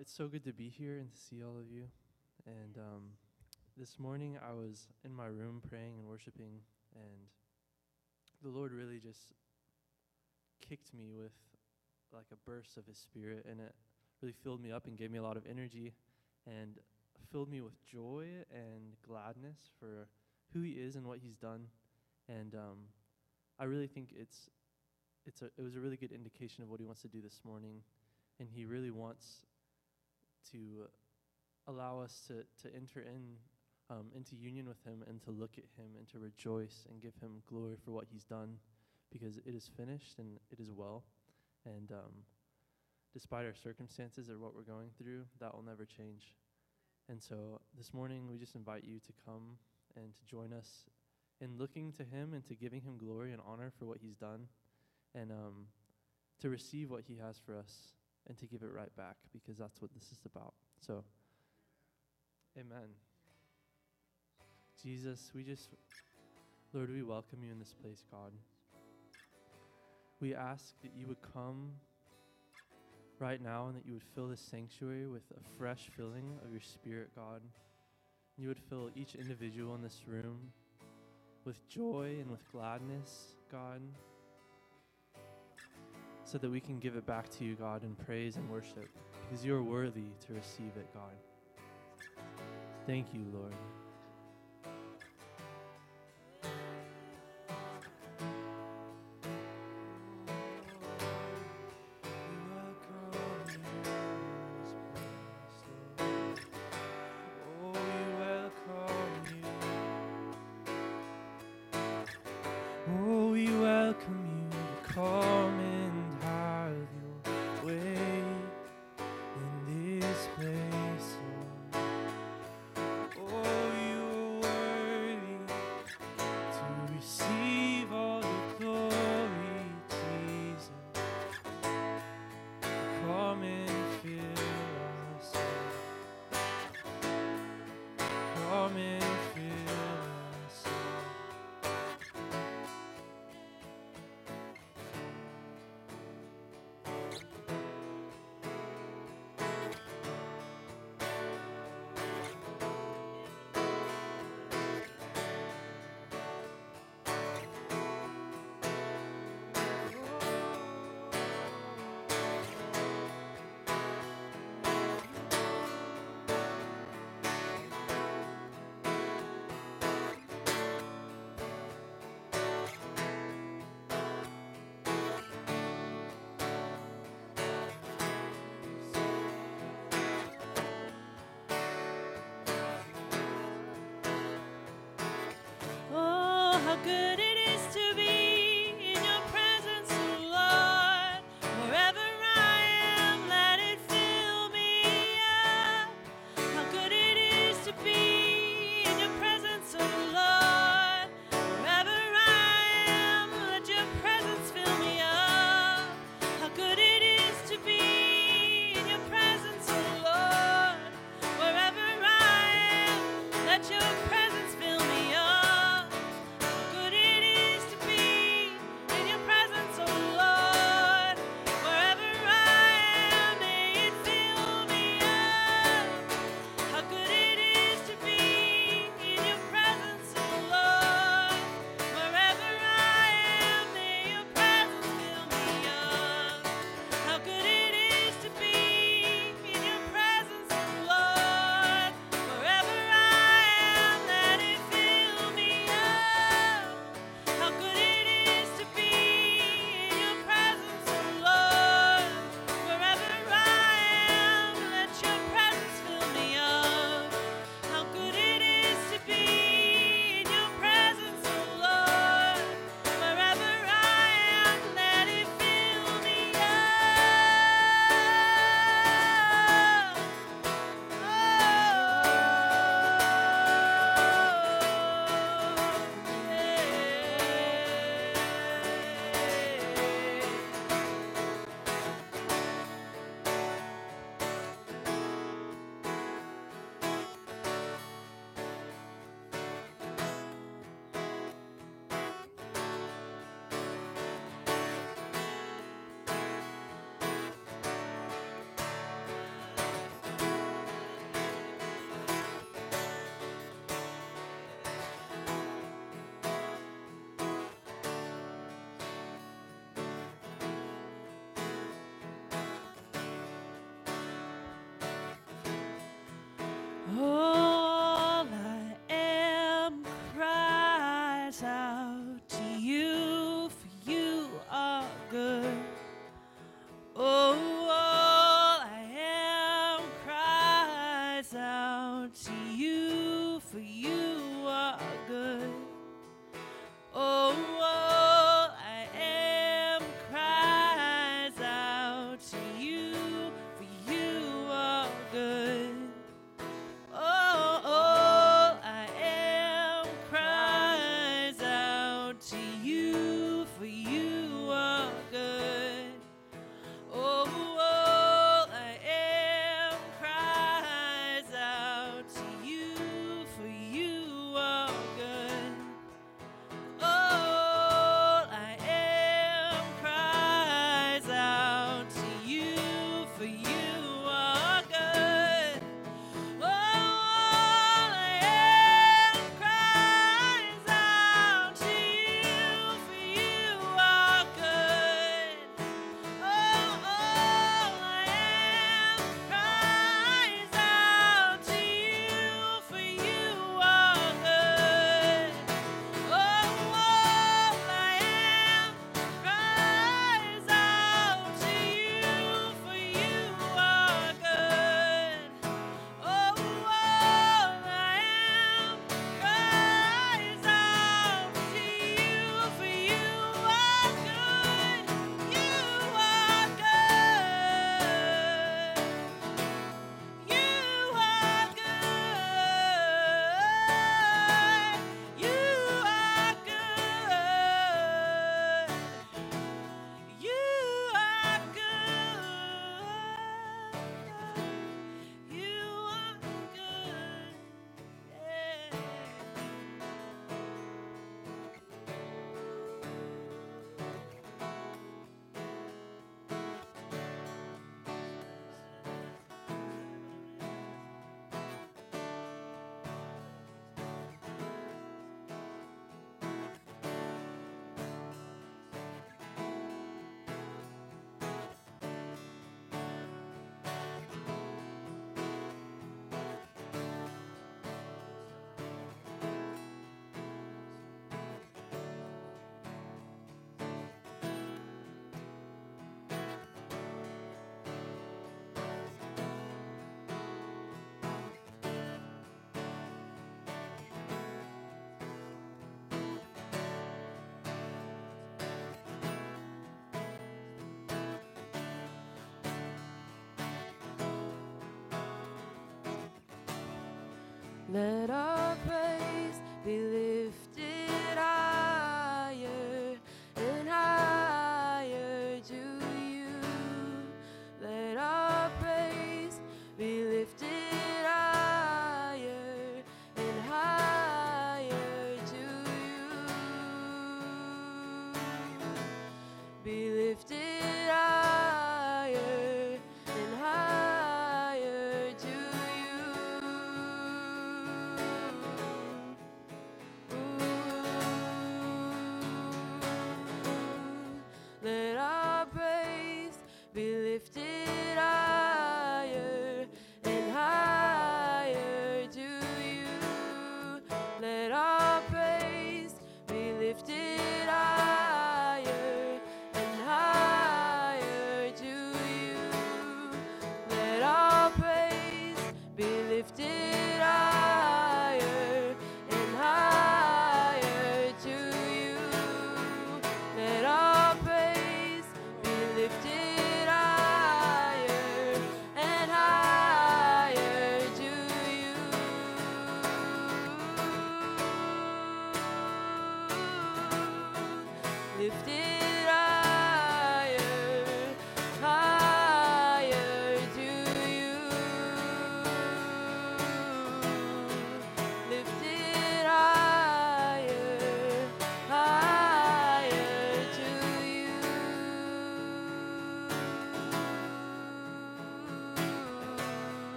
it's so good to be here and to see all of you. And um, this morning I was in my room praying and worshiping, and the Lord really just kicked me with like a burst of His Spirit, and it really filled me up and gave me a lot of energy and filled me with joy and gladness for who He is and what He's done. And um, I really think it's it's a it was a really good indication of what He wants to do this morning, and He really wants to allow us to, to enter in um, into union with him and to look at him and to rejoice and give him glory for what he's done because it is finished and it is well. And um, despite our circumstances or what we're going through that will never change. And so this morning we just invite you to come and to join us in looking to him and to giving him glory and honor for what he's done and um, to receive what he has for us and to give it right back because that's what this is about. So, amen. Jesus, we just, Lord, we welcome you in this place, God. We ask that you would come right now and that you would fill this sanctuary with a fresh filling of your spirit, God. You would fill each individual in this room with joy and with gladness, God so that we can give it back to you, God, in praise and worship, because you are worthy to receive it, God. Thank you, Lord. Let our praise be lifted.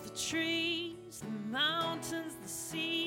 the trees, the mountains, the sea.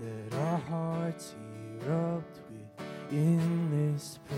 that our hearts erupt within this place.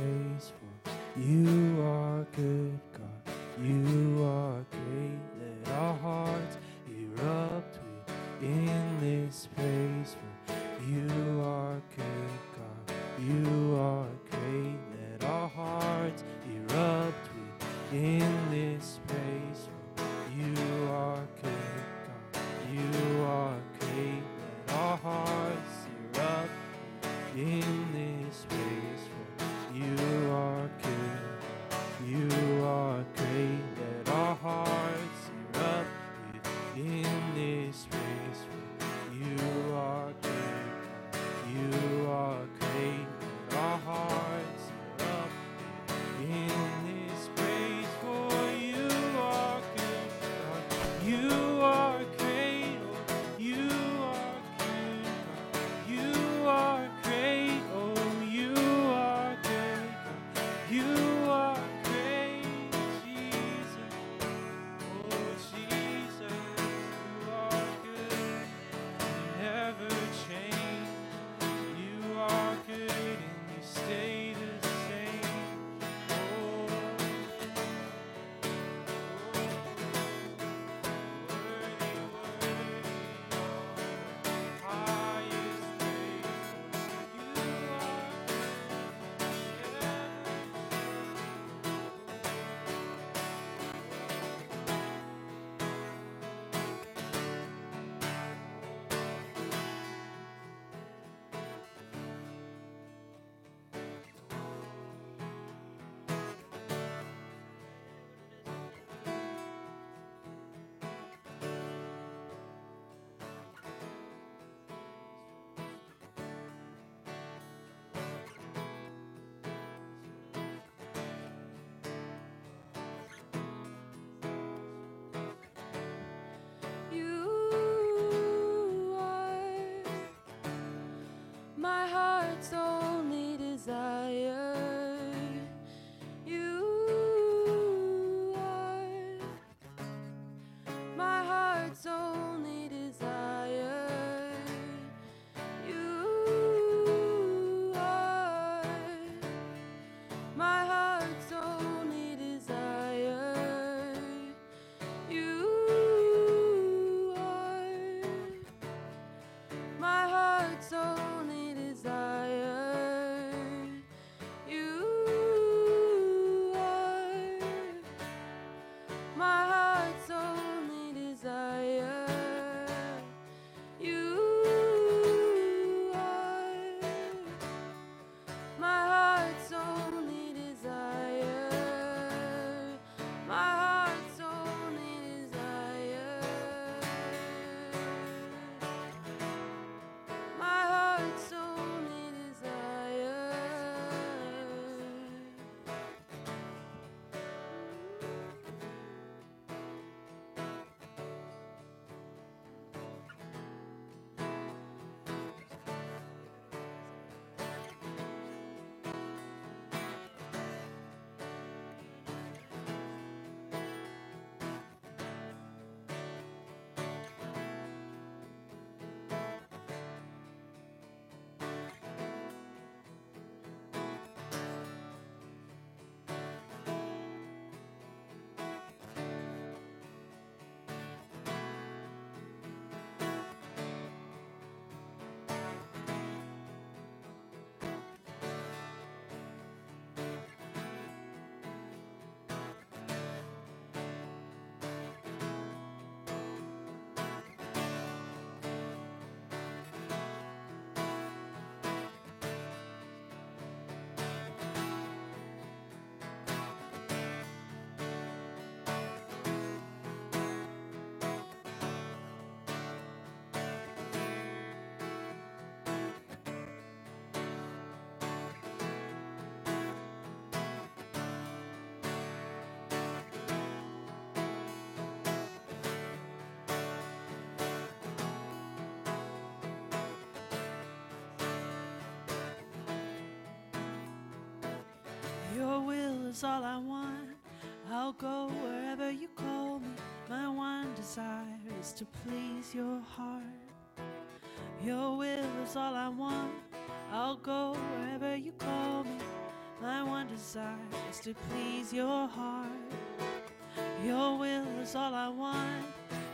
my heart's only desire. Your will is all I want. I'll go wherever you call me. My one desire is to please your heart. Your will is all I want. I'll go wherever you call me. My one desire is to please your heart. Your will is all I want.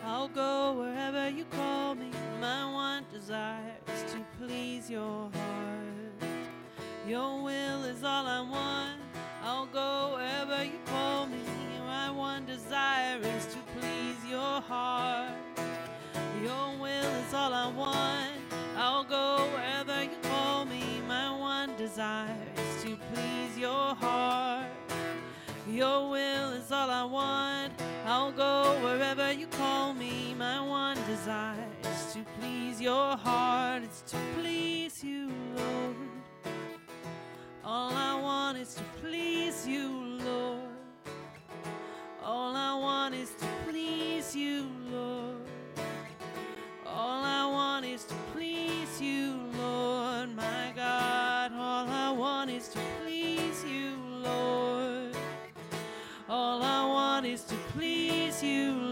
I'll go wherever you call me. My one desire is to please your heart. Your will is all I want. I'll go wherever you call me. My one desire is to please your heart. Your will is all I want. I'll go wherever you call me. My one desire is to please your heart. Your will is all I want. I'll go wherever you call me. My one desire is to please your heart. It's to please you, Lord. All I want is to please you, Lord. All I want is to please you, Lord. All I want is to please you, Lord, my God. All I want is to please you, Lord. All I want is to please you, Lord.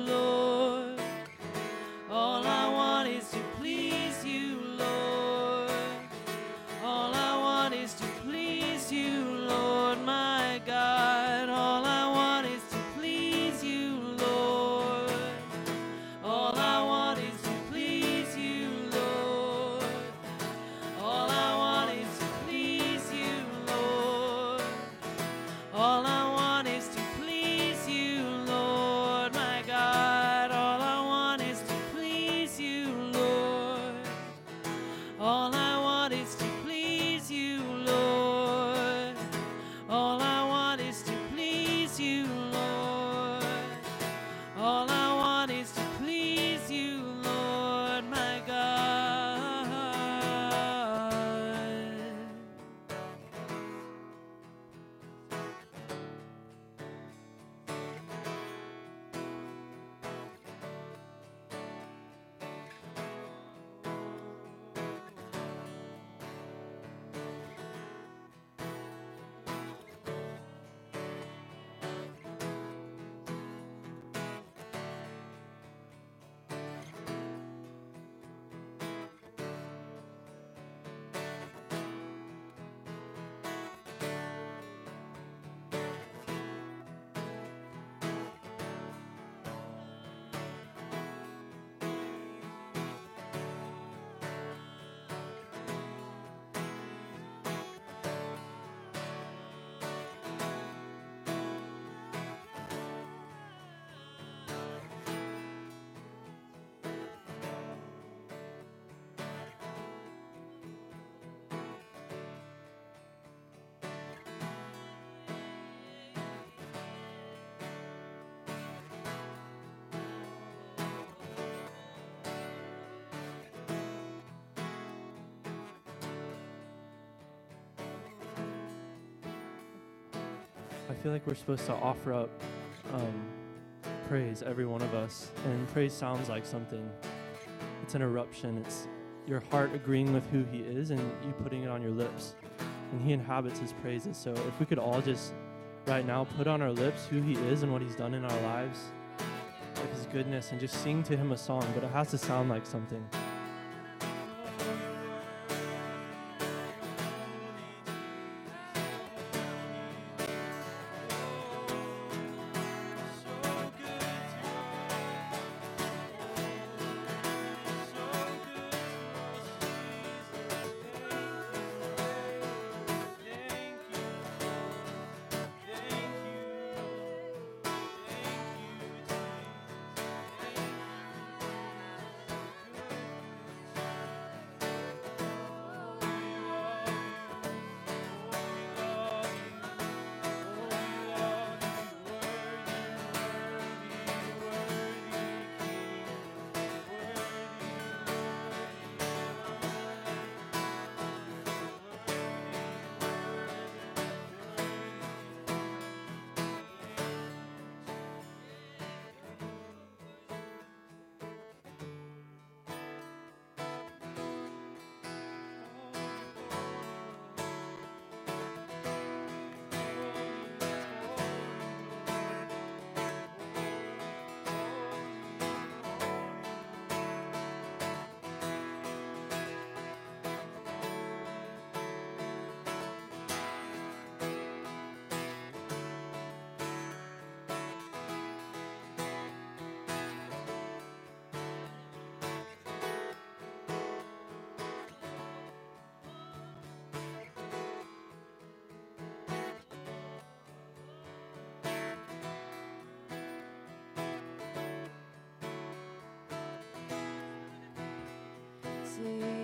Feel like we're supposed to offer up um, praise, every one of us. And praise sounds like something. It's an eruption. It's your heart agreeing with who He is and you putting it on your lips. And He inhabits His praises. So if we could all just right now put on our lips who He is and what He's done in our lives, like His goodness, and just sing to Him a song, but it has to sound like something. see.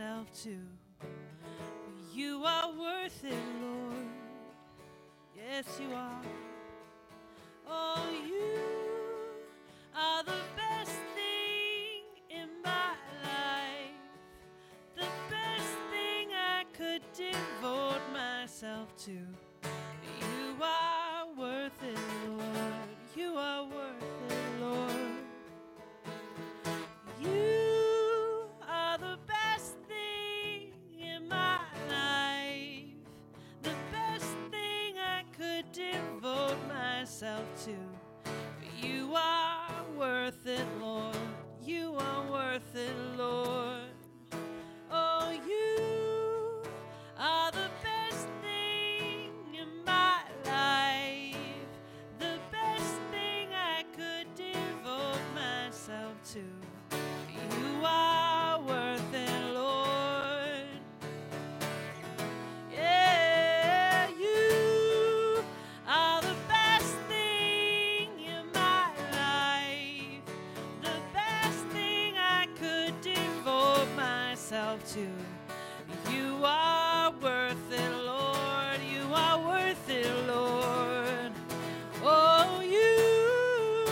myself to. You are worth it, Lord. Yes, you are. to. have to. You are worth it, Lord. You are worth it, Lord. Oh, you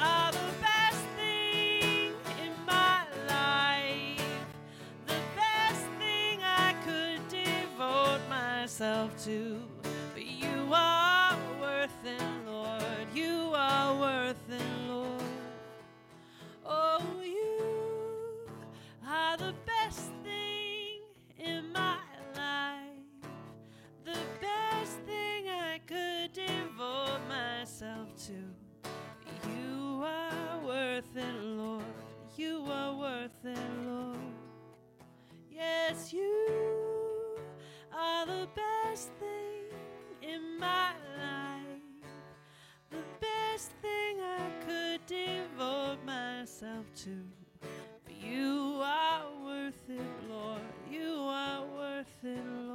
are the best thing in my life. The best thing I could devote myself to. do. But you are worth it, Lord. You are worth it, Lord.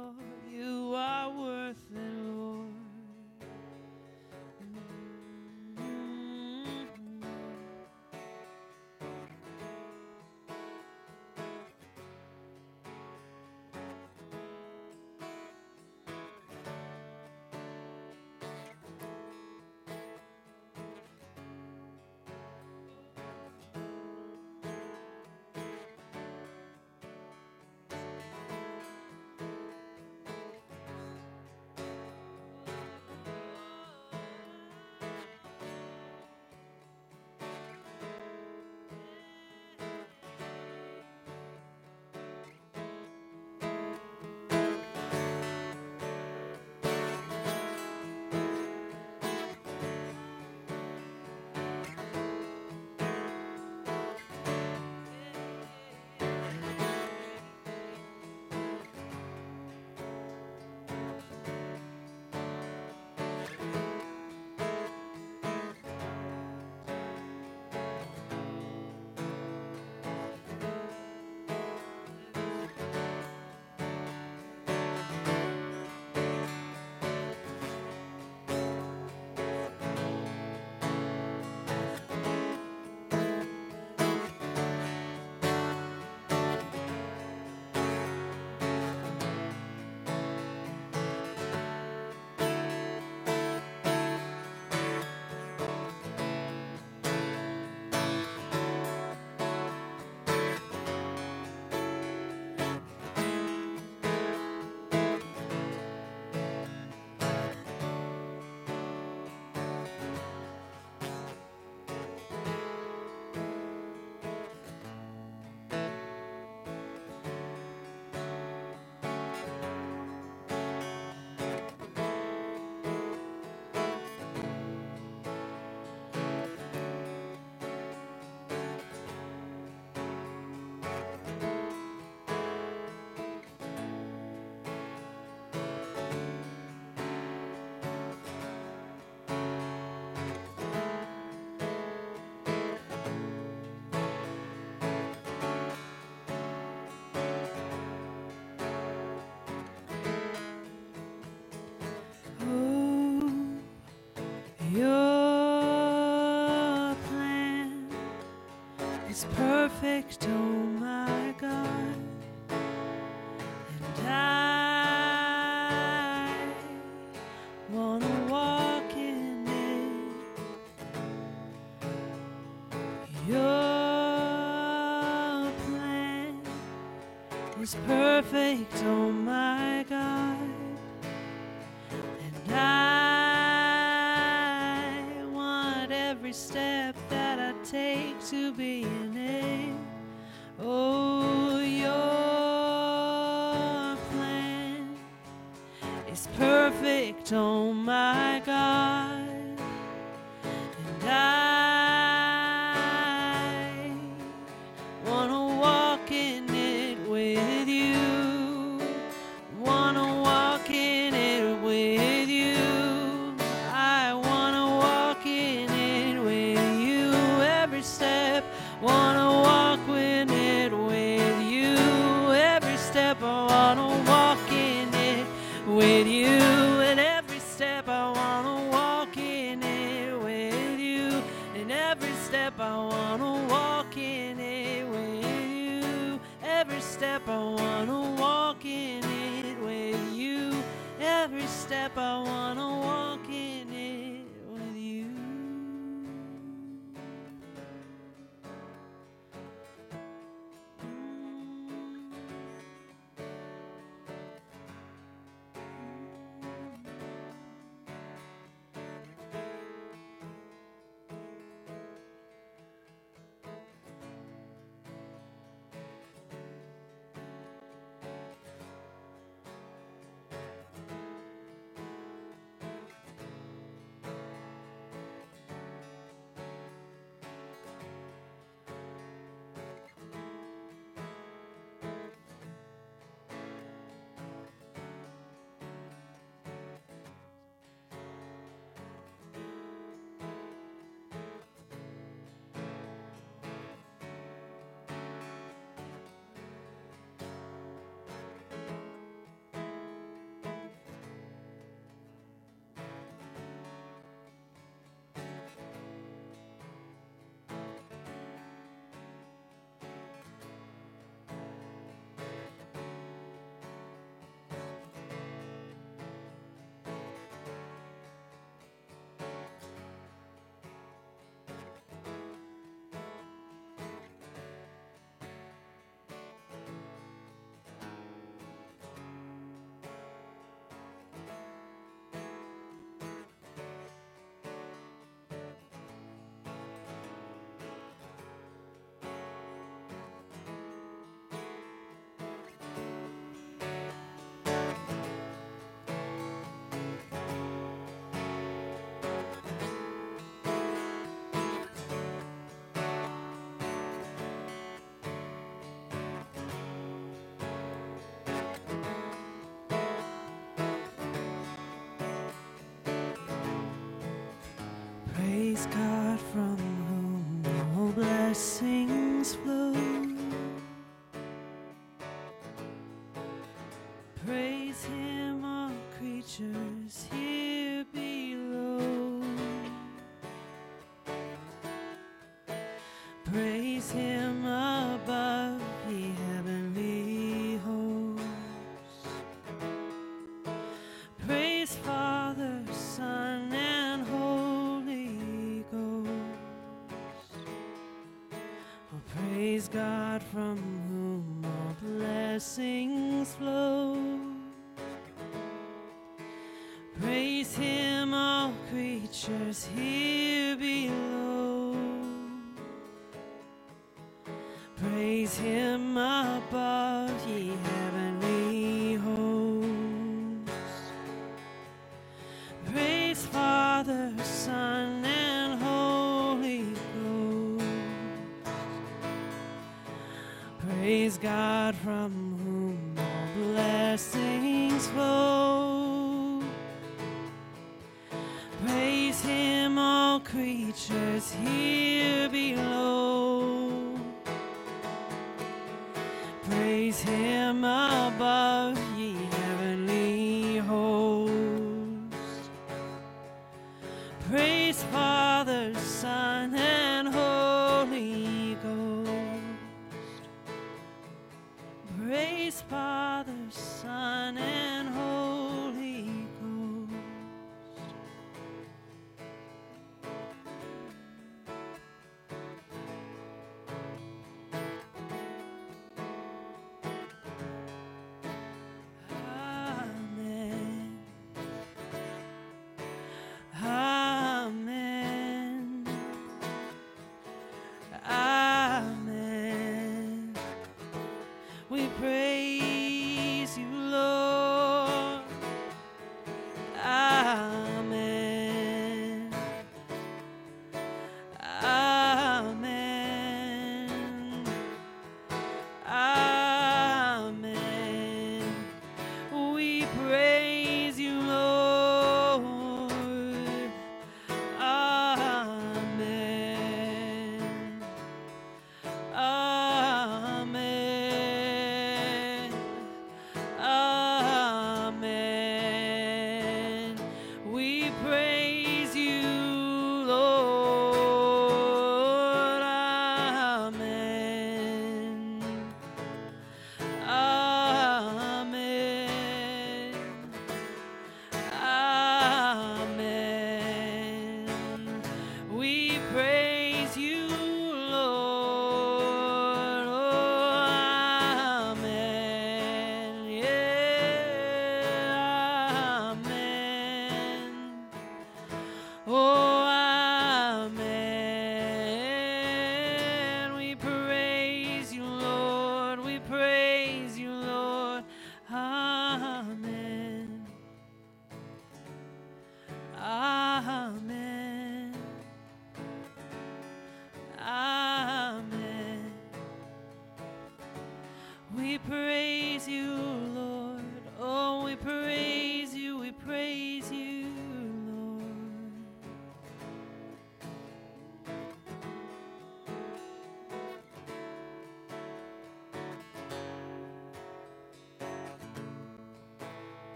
is perfect. Oh. step I want to praise God from whom all blessings flow. Praise Him, all creatures here below. Praise Him. is here below. Praise Him above, ye heavenly hosts. Praise Father, Son, and Holy Ghost. Praise God from here below.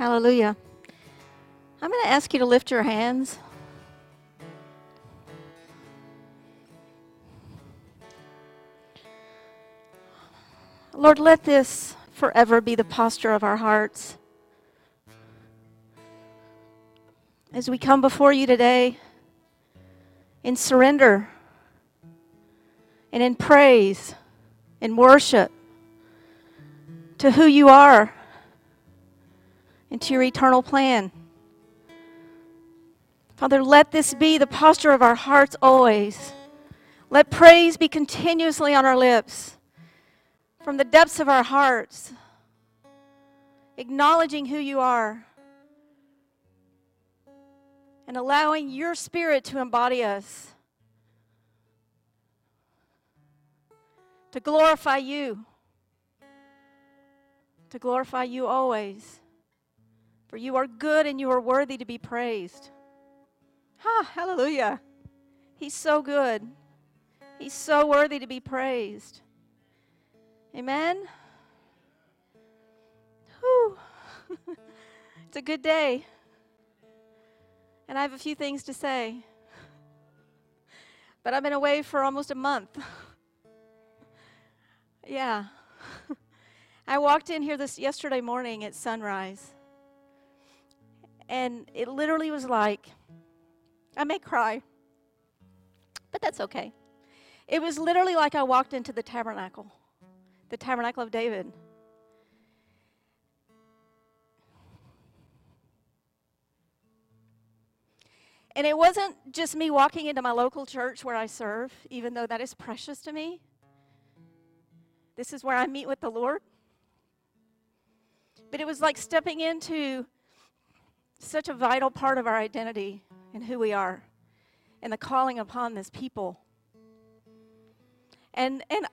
Hallelujah. I'm going to ask you to lift your hands. Lord, let this forever be the posture of our hearts. As we come before you today in surrender and in praise and worship to who you are and to your eternal plan. Father, let this be the posture of our hearts always. Let praise be continuously on our lips from the depths of our hearts, acknowledging who you are and allowing your spirit to embody us, to glorify you, to glorify you always. For you are good and you are worthy to be praised. Ha, hallelujah. He's so good. He's so worthy to be praised. Amen. Whew. it's a good day. And I have a few things to say. But I've been away for almost a month. yeah. I walked in here this yesterday morning at sunrise. And it literally was like, I may cry, but that's okay. It was literally like I walked into the tabernacle, the tabernacle of David. And it wasn't just me walking into my local church where I serve, even though that is precious to me. This is where I meet with the Lord. But it was like stepping into such a vital part of our identity and who we are and the calling upon this people. And and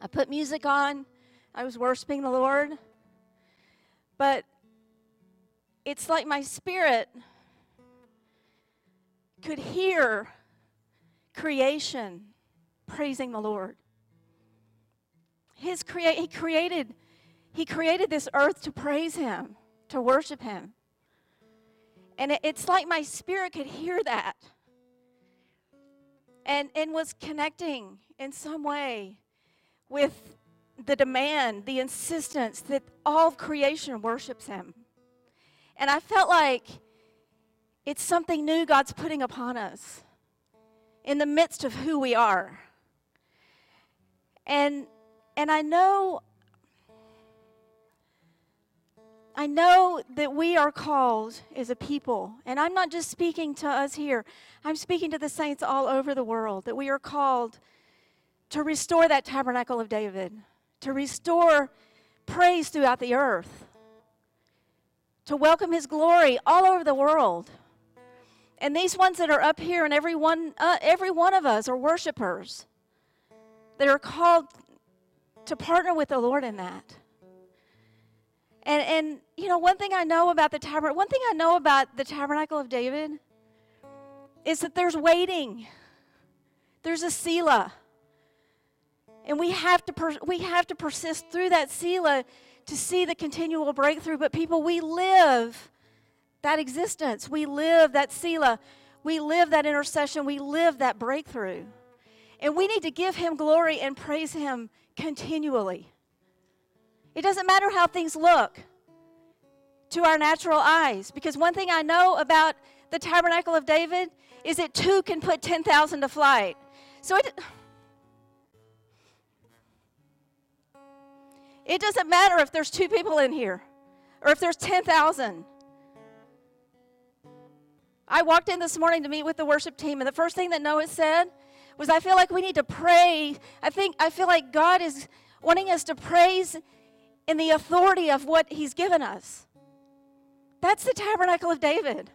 I put music on. I was worshiping the Lord. But it's like my spirit could hear creation praising the Lord. His create he created he created this earth to praise him, to worship him. And it's like my spirit could hear that. And and was connecting in some way with the demand, the insistence that all of creation worships him. And I felt like it's something new God's putting upon us in the midst of who we are. And and I know I know that we are called as a people, and I'm not just speaking to us here, I'm speaking to the saints all over the world, that we are called to restore that tabernacle of David, to restore praise throughout the earth, to welcome his glory all over the world. And these ones that are up here, and every one, uh, every one of us are worshipers that are called to partner with the Lord in that. And, and you know, one thing I know about the tabernacle, one thing I know about the tabernacle of David is that there's waiting. There's a Selah. And we have to we have to persist through that Selah to see the continual breakthrough. But people, we live that existence. We live that Selah. We live that intercession. We live that breakthrough. And we need to give him glory and praise him continually. It doesn't matter how things look to our natural eyes, because one thing I know about the tabernacle of David is that two can put 10,000 to flight. So it, it doesn't matter if there's two people in here or if there's 10,000. I walked in this morning to meet with the worship team, and the first thing that Noah said was, I feel like we need to pray. I think, I feel like God is wanting us to praise in the authority of what He's given us. That's the tabernacle of David.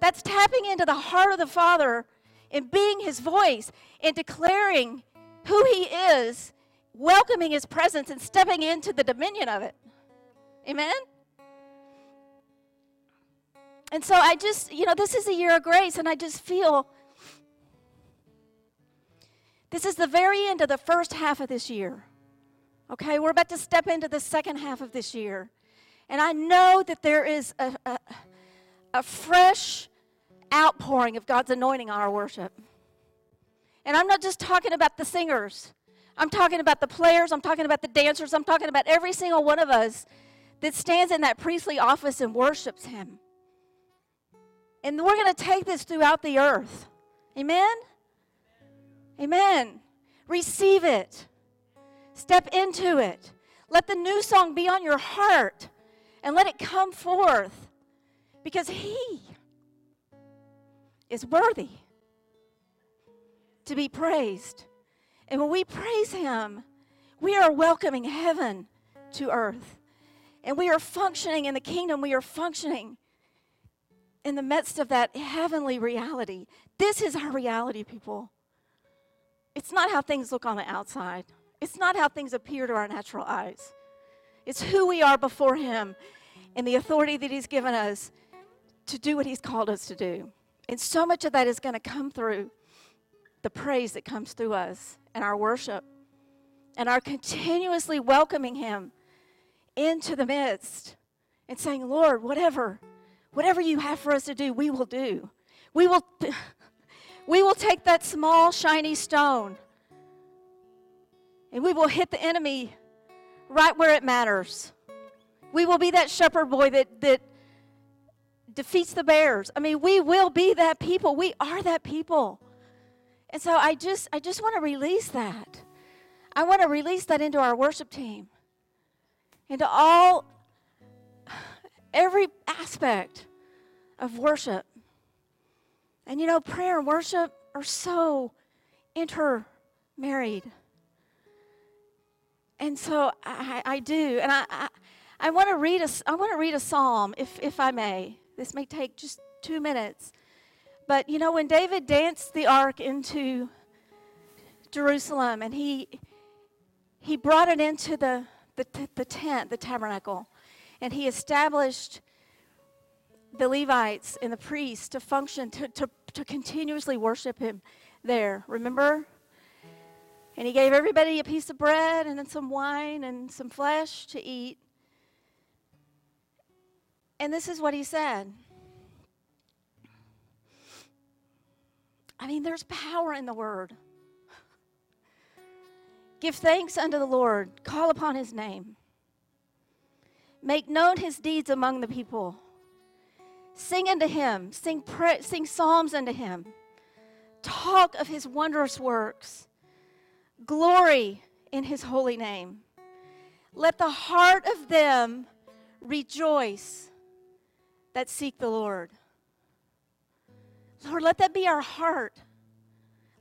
That's tapping into the heart of the Father and being His voice and declaring who He is, welcoming His presence, and stepping into the dominion of it. Amen? And so I just, you know, this is a year of grace, and I just feel this is the very end of the first half of this year. Okay, we're about to step into the second half of this year. And I know that there is a, a, a fresh outpouring of God's anointing on our worship. And I'm not just talking about the singers, I'm talking about the players, I'm talking about the dancers, I'm talking about every single one of us that stands in that priestly office and worships Him. And we're going to take this throughout the earth. Amen? Amen. Receive it. Step into it. Let the new song be on your heart and let it come forth because He is worthy to be praised. And when we praise Him, we are welcoming heaven to earth. And we are functioning in the kingdom, we are functioning in the midst of that heavenly reality. This is our reality, people. It's not how things look on the outside, it's not how things appear to our natural eyes. It's who we are before Him and the authority that He's given us to do what He's called us to do. And so much of that is going to come through the praise that comes through us and our worship and our continuously welcoming Him into the midst and saying, Lord, whatever, whatever you have for us to do, we will do. We will. We will take that small, shiny stone and we will hit the enemy right where it matters. We will be that shepherd boy that, that defeats the bears. I mean, we will be that people. We are that people. And so I just I just want to release that. I want to release that into our worship team. Into all every aspect of worship. And you know, prayer and worship are so intermarried. And so I, I do. And I, I, I want to read a, I want to read a psalm, if, if I may. This may take just two minutes. But you know, when David danced the ark into Jerusalem and he, he brought it into the, the, the tent, the tabernacle, and he established the Levites and the priests to function, to, to, to continuously worship him there. Remember? And he gave everybody a piece of bread and then some wine and some flesh to eat. And this is what he said. I mean, there's power in the word. Give thanks unto the Lord, call upon his name. Make known his deeds among the people. Sing unto him, sing, pra- sing psalms unto him. Talk of his wondrous works. Glory in his holy name. Let the heart of them rejoice that seek the Lord. Lord, let that be our heart.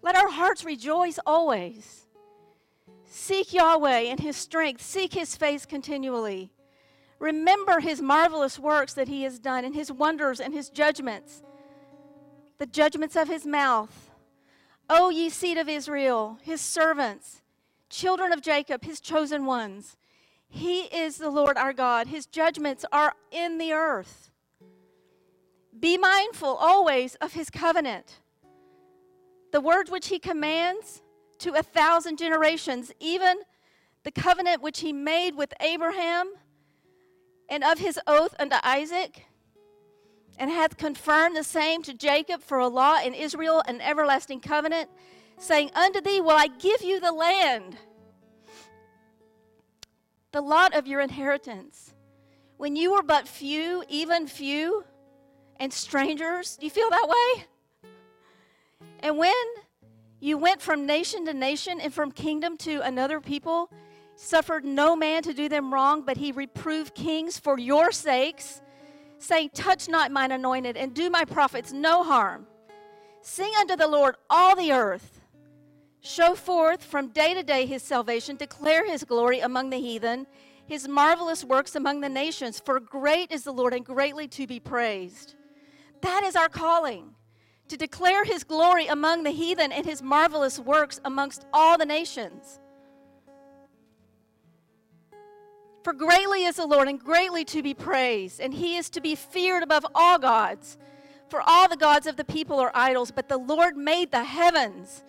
Let our hearts rejoice always. Seek Yahweh and his strength, seek his face continually. Remember his marvelous works that he has done and his wonders and his judgments, the judgments of his mouth. O ye seed of Israel, his servants, children of Jacob, his chosen ones. He is the Lord our God. His judgments are in the earth. Be mindful always of his covenant, the words which he commands to a thousand generations, even the covenant which he made with Abraham and of his oath unto Isaac, and hath confirmed the same to Jacob for a law in Israel, an everlasting covenant, saying, Unto thee will I give you the land, the lot of your inheritance. When you were but few, even few, and strangers, do you feel that way? And when you went from nation to nation and from kingdom to another people, suffered no man to do them wrong, but he reproved kings for your sakes, saying, Touch not mine anointed, and do my prophets no harm. Sing unto the Lord all the earth. Show forth from day to day his salvation, declare his glory among the heathen, his marvelous works among the nations, for great is the Lord and greatly to be praised. That is our calling to declare his glory among the heathen and his marvelous works amongst all the nations. For greatly is the Lord and greatly to be praised, and he is to be feared above all gods. For all the gods of the people are idols, but the Lord made the heavens.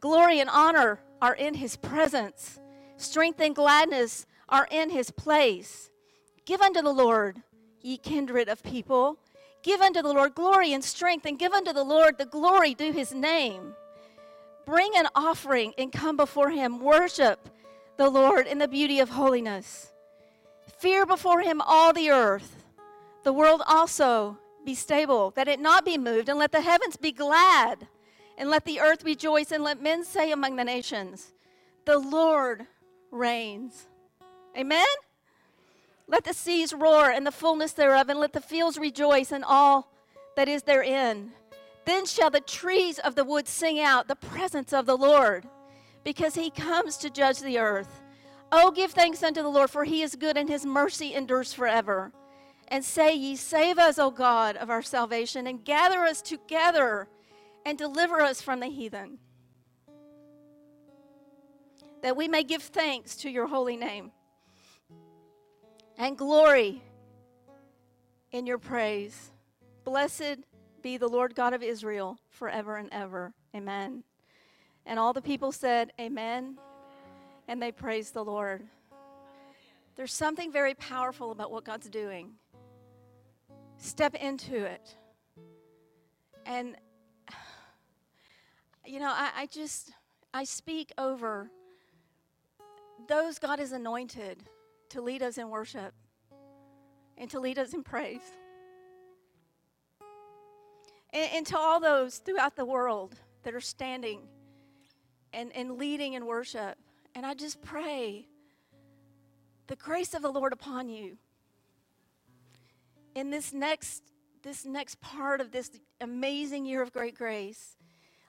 Glory and honor are in his presence, strength and gladness are in his place. Give unto the Lord, ye kindred of people. Give unto the Lord glory and strength, and give unto the Lord the glory due his name. Bring an offering and come before him. Worship the Lord in the beauty of holiness. Fear before him all the earth. The world also be stable, that it not be moved, and let the heavens be glad, and let the earth rejoice, and let men say among the nations, The Lord reigns. Amen? Let the seas roar and the fullness thereof, and let the fields rejoice and all that is therein. Then shall the trees of the wood sing out the presence of the Lord, because he comes to judge the earth. Oh, give thanks unto the Lord, for he is good, and his mercy endures forever. And say ye, Save us, O God, of our salvation, and gather us together, and deliver us from the heathen, that we may give thanks to your holy name and glory in your praise. Blessed be the Lord God of Israel forever and ever. Amen. And all the people said, Amen. And they praise the Lord. There's something very powerful about what God's doing. Step into it. And, you know, I, I just, I speak over those God has anointed to lead us in worship and to lead us in praise. And, and to all those throughout the world that are standing and, and leading in worship. And I just pray the grace of the Lord upon you in this next this next part of this amazing year of great grace.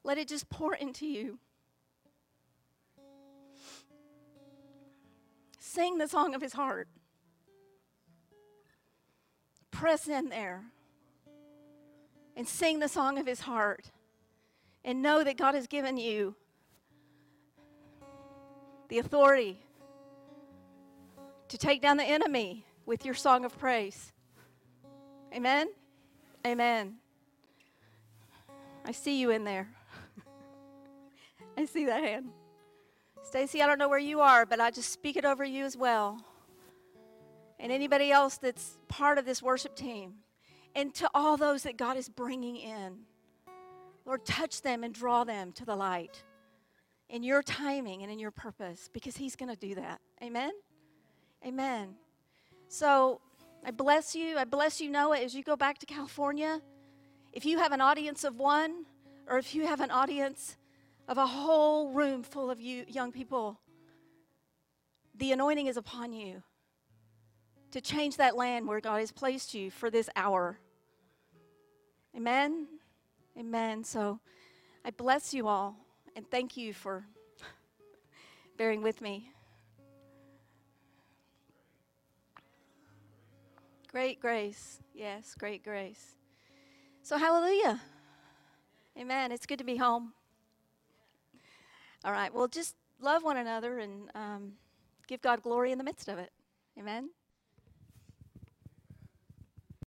Let it just pour into you. Sing the song of his heart. Press in there and sing the song of his heart. And know that God has given you the authority to take down the enemy with your song of praise. Amen? Amen. I see you in there. I see that hand. Stacy, I don't know where you are, but I just speak it over you as well. And anybody else that's part of this worship team. And to all those that God is bringing in. Lord, touch them and draw them to the light in your timing and in your purpose because He's going to do that. Amen? Amen. So I bless you. I bless you, Noah, as you go back to California. If you have an audience of one, or if you have an audience of a whole room full of you young people, the anointing is upon you to change that land where God has placed you for this hour. Amen. Amen. So I bless you all and thank you for bearing with me. Great grace. Yes, great grace. So, hallelujah. Amen. It's good to be home. All right. Well, just love one another and um, give God glory in the midst of it. Amen.